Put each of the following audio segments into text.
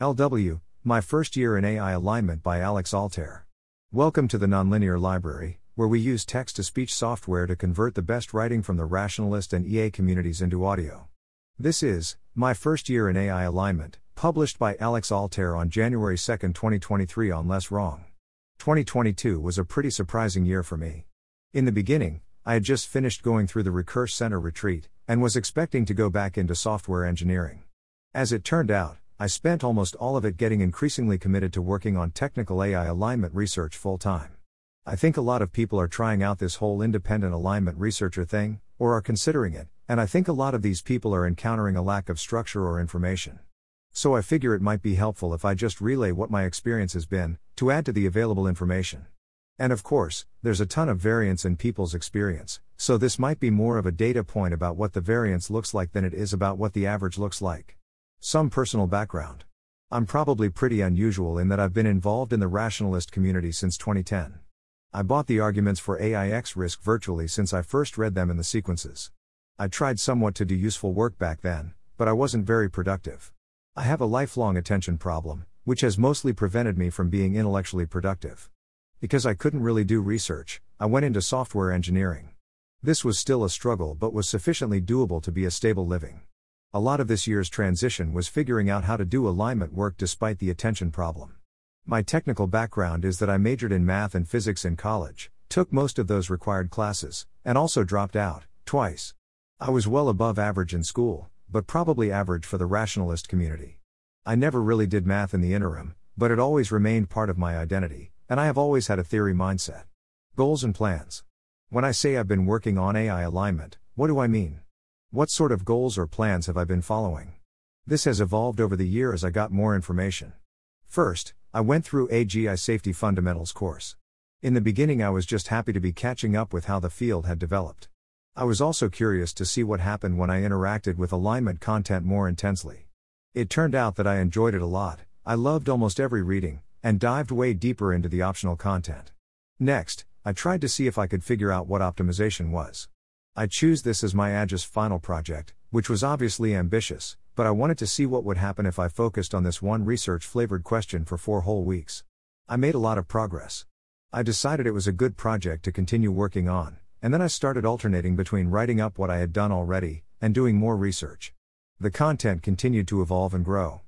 LW, My First Year in AI Alignment by Alex Altair. Welcome to the Nonlinear Library, where we use text to speech software to convert the best writing from the rationalist and EA communities into audio. This is My First Year in AI Alignment, published by Alex Altair on January 2, 2023 on Less Wrong. 2022 was a pretty surprising year for me. In the beginning, I had just finished going through the Recurse Center retreat, and was expecting to go back into software engineering. As it turned out, I spent almost all of it getting increasingly committed to working on technical AI alignment research full time. I think a lot of people are trying out this whole independent alignment researcher thing, or are considering it, and I think a lot of these people are encountering a lack of structure or information. So I figure it might be helpful if I just relay what my experience has been, to add to the available information. And of course, there's a ton of variance in people's experience, so this might be more of a data point about what the variance looks like than it is about what the average looks like. Some personal background. I'm probably pretty unusual in that I've been involved in the rationalist community since 2010. I bought the arguments for AI x-risk virtually since I first read them in the sequences. I tried somewhat to do useful work back then, but I wasn't very productive. I have a lifelong attention problem, which has mostly prevented me from being intellectually productive. Because I couldn't really do research, I went into software engineering. This was still a struggle but was sufficiently doable to be a stable living. A lot of this year's transition was figuring out how to do alignment work despite the attention problem. My technical background is that I majored in math and physics in college, took most of those required classes, and also dropped out, twice. I was well above average in school, but probably average for the rationalist community. I never really did math in the interim, but it always remained part of my identity, and I have always had a theory mindset. Goals and plans. When I say I've been working on AI alignment, what do I mean? What sort of goals or plans have I been following? This has evolved over the year as I got more information. First, I went through AGI Safety Fundamentals course. In the beginning, I was just happy to be catching up with how the field had developed. I was also curious to see what happened when I interacted with alignment content more intensely. It turned out that I enjoyed it a lot, I loved almost every reading, and dived way deeper into the optional content. Next, I tried to see if I could figure out what optimization was. I choose this as my AGISF final project, which was obviously ambitious, but I wanted to see what would happen if I focused on this one research flavored question for four whole weeks. I made a lot of progress. I decided it was a good project to continue working on, and then I started alternating between writing up what I had done already and doing more research. The content continued to evolve and grow.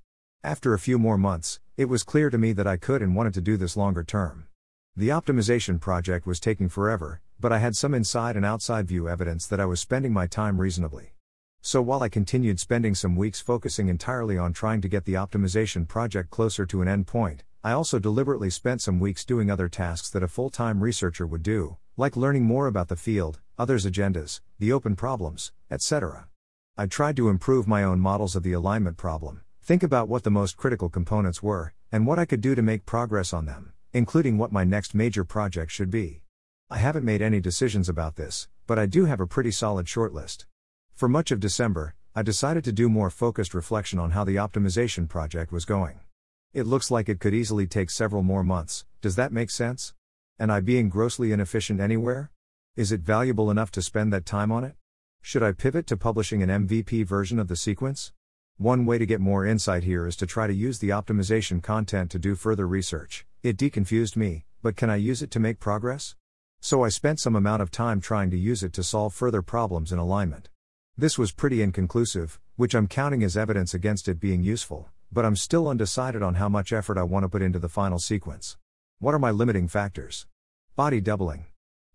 After a few more months, it was clear to me that I could and wanted to do this longer term. The optimization project was taking forever, but I had some inside and outside view evidence that I was spending my time reasonably. So while I continued spending some weeks focusing entirely on trying to get the optimization project closer to an endpoint, I also deliberately spent some weeks doing other tasks that a full time researcher would do, like learning more about the field, others' agendas, the open problems, etc. I tried to improve my own models of the alignment problem, think about what the most critical components were, and what I could do to make progress on them, including what my next major project should be. I haven't made any decisions about this, but I do have a pretty solid shortlist. For much of December, I decided to do more focused reflection on how the optimization project was going. It looks like it could easily take several more months, does that make sense? Am I being grossly inefficient anywhere? Is it valuable enough to spend that time on it? Should I pivot to publishing an MVP version of the sequence? One way to get more insight here is to try to use the optimization content to do further research. It deconfused me, but can I use it to make progress? So I spent some amount of time trying to use it to solve further problems in alignment. This was pretty inconclusive, which I'm counting as evidence against it being useful, but I'm still undecided on how much effort I want to put into the final sequence. What are my limiting factors? Body doubling.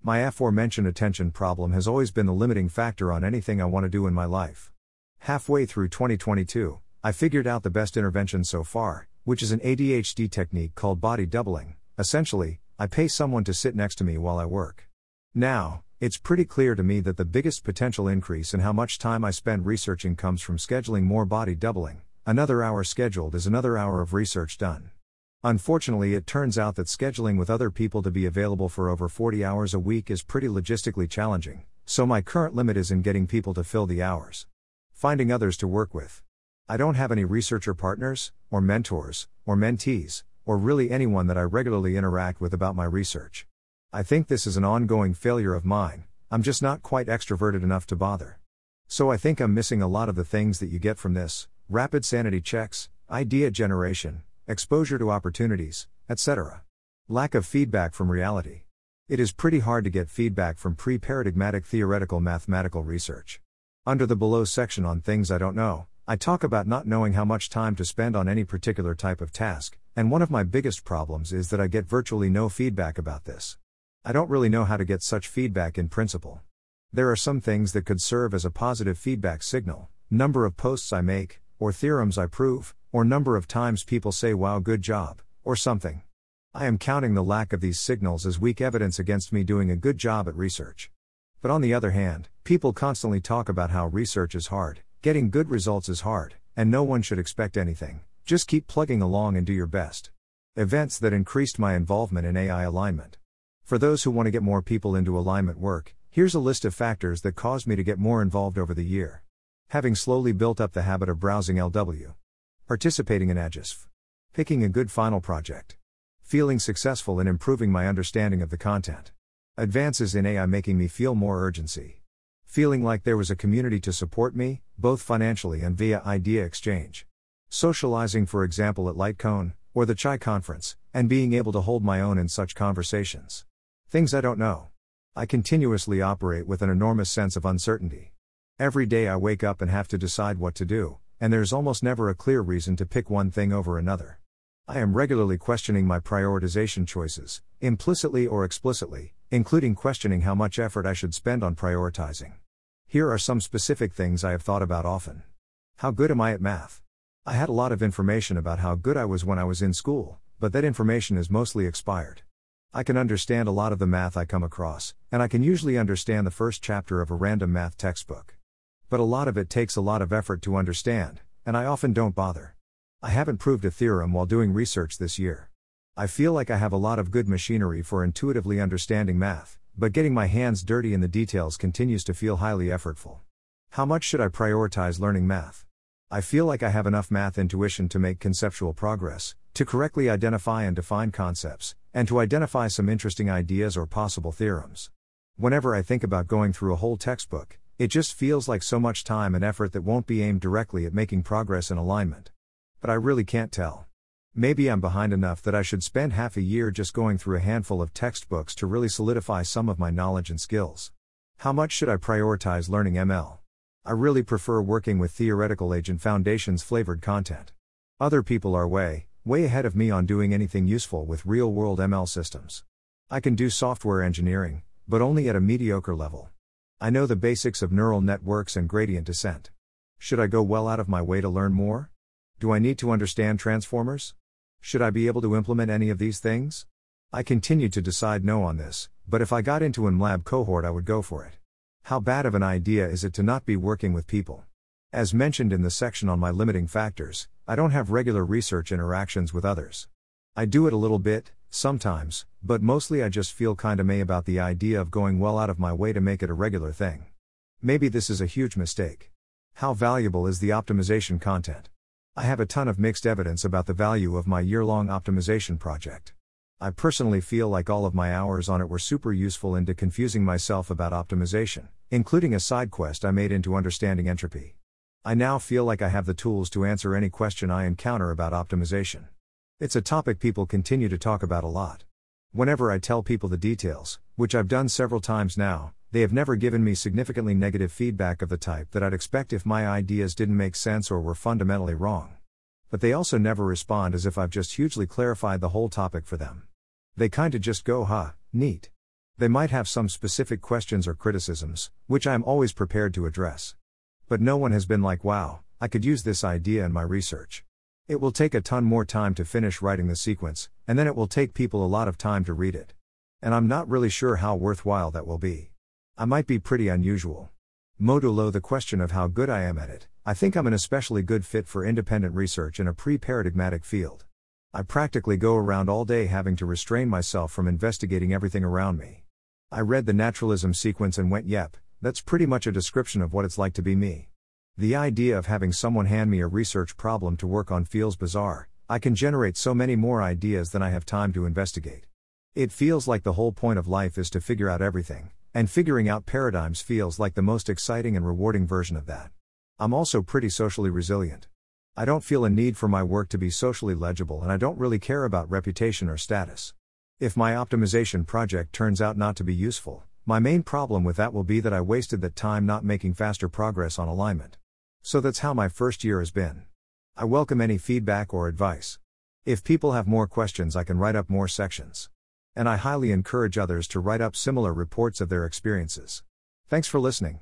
My aforementioned attention problem has always been the limiting factor on anything I want to do in my life. Halfway through 2022, I figured out the best intervention so far, which is an ADHD technique called body doubling. Essentially, I pay someone to sit next to me while I work. Now, it's pretty clear to me that the biggest potential increase in how much time I spend researching comes from scheduling more body doubling. Another hour scheduled is another hour of research done. Unfortunately, it turns out that scheduling with other people to be available for over 40 hours a week is pretty logistically challenging, so my current limit is in getting people to fill the hours. Finding others to work with. I don't have any researcher partners, or mentors, or mentees, or really anyone that I regularly interact with about my research. I think this is an ongoing failure of mine, I'm just not quite extroverted enough to bother. So I think I'm missing a lot of the things that you get from this rapid sanity checks, idea generation, exposure to opportunities, etc. Lack of feedback from reality. It is pretty hard to get feedback from pre paradigmatic theoretical mathematical research. Under the below section on things I don't know, I talk about not knowing how much time to spend on any particular type of task, and one of my biggest problems is that I get virtually no feedback about this. I don't really know how to get such feedback in principle. There are some things that could serve as a positive feedback signal number of posts I make, or theorems I prove, or number of times people say, wow, good job, or something. I am counting the lack of these signals as weak evidence against me doing a good job at research. But on the other hand, people constantly talk about how research is hard, getting good results is hard, and no one should expect anything. Just keep plugging along and do your best. Events that increased my involvement in AI alignment. For those who want to get more people into alignment work, here's a list of factors that caused me to get more involved over the year. Having slowly built up the habit of browsing LW. Participating in AGISF. Picking a good final project feeling successful in improving my understanding of the content. Advances in AI making me feel more urgency. Feeling like there was a community to support me, both financially and via idea exchange. Socializing, for example, at LightCone, or the CHAI Conference, and being able to hold my own in such conversations. Things I don't know. I continuously operate with an enormous sense of uncertainty. Every day I wake up and have to decide what to do, and there's almost never a clear reason to pick one thing over another. I am regularly questioning my prioritization choices, implicitly or explicitly, including questioning how much effort I should spend on prioritizing. Here are some specific things I have thought about often. How good am I at math? I had a lot of information about how good I was when I was in school, but that information is mostly expired. I can understand a lot of the math I come across, and I can usually understand the first chapter of a random math textbook. But a lot of it takes a lot of effort to understand, and I often don't bother. I haven't proved a theorem while doing research this year. I feel like I have a lot of good machinery for intuitively understanding math, but getting my hands dirty in the details continues to feel highly effortful. How much should I prioritize learning math? I feel like I have enough math intuition to make conceptual progress, to correctly identify and define concepts, and to identify some interesting ideas or possible theorems. Whenever I think about going through a whole textbook, it just feels like so much time and effort that won't be aimed directly at making progress in alignment but I really can't tell. Maybe I'm behind enough that I should spend half a year just going through a handful of textbooks to really solidify some of my knowledge and skills. How much should I prioritize learning ML? I really prefer working with theoretical agent foundations flavored content. Other people are way, way ahead of me on doing anything useful with real world ML systems. I can do software engineering, but only at a mediocre level. I know the basics of neural networks and gradient descent. Should I go well out of my way to learn more? Do I need to understand transformers? Should I be able to implement any of these things? I continued to decide no on this, but if I got into an MLAB cohort, I would go for it. How bad of an idea is it to not be working with people? As mentioned in the section on my limiting factors, I don't have regular research interactions with others. I do it a little bit, sometimes, but mostly I just feel kinda meh about the idea of going well out of my way to make it a regular thing. Maybe this is a huge mistake. How valuable is the optimization content? I have a ton of mixed evidence about the value of my year long optimization project. I personally feel like all of my hours on it were super useful in deconfusing myself about optimization, including a side quest I made into understanding entropy. I now feel like I have the tools to answer any question I encounter about optimization. It's a topic people continue to talk about a lot. Whenever I tell people the details, which I've done several times now, they have never given me significantly negative feedback of the type that I'd expect if my ideas didn't make sense or were fundamentally wrong. But they also never respond as if I've just hugely clarified the whole topic for them. They kinda just go, huh, neat. They might have some specific questions or criticisms, which I'm always prepared to address. But no one has been like, wow, I could use this idea in my research. It will take a ton more time to finish writing the sequence, and then it will take people a lot of time to read it. And I'm not really sure how worthwhile that will be. I might be pretty unusual. Modulo the question of how good I am at it, I think I'm an especially good fit for independent research in a pre paradigmatic field. I practically go around all day having to restrain myself from investigating everything around me. I read the naturalism sequence and went, yep, that's pretty much a description of what it's like to be me. The idea of having someone hand me a research problem to work on feels bizarre, I can generate so many more ideas than I have time to investigate. It feels like the whole point of life is to figure out everything, and figuring out paradigms feels like the most exciting and rewarding version of that. I'm also pretty socially resilient. I don't feel a need for my work to be socially legible and I don't really care about reputation or status. If my optimization project turns out not to be useful, my main problem with that will be that I wasted that time not making faster progress on alignment. So that's how my first year has been. I welcome any feedback or advice. If people have more questions, I can write up more sections. And I highly encourage others to write up similar reports of their experiences. Thanks for listening.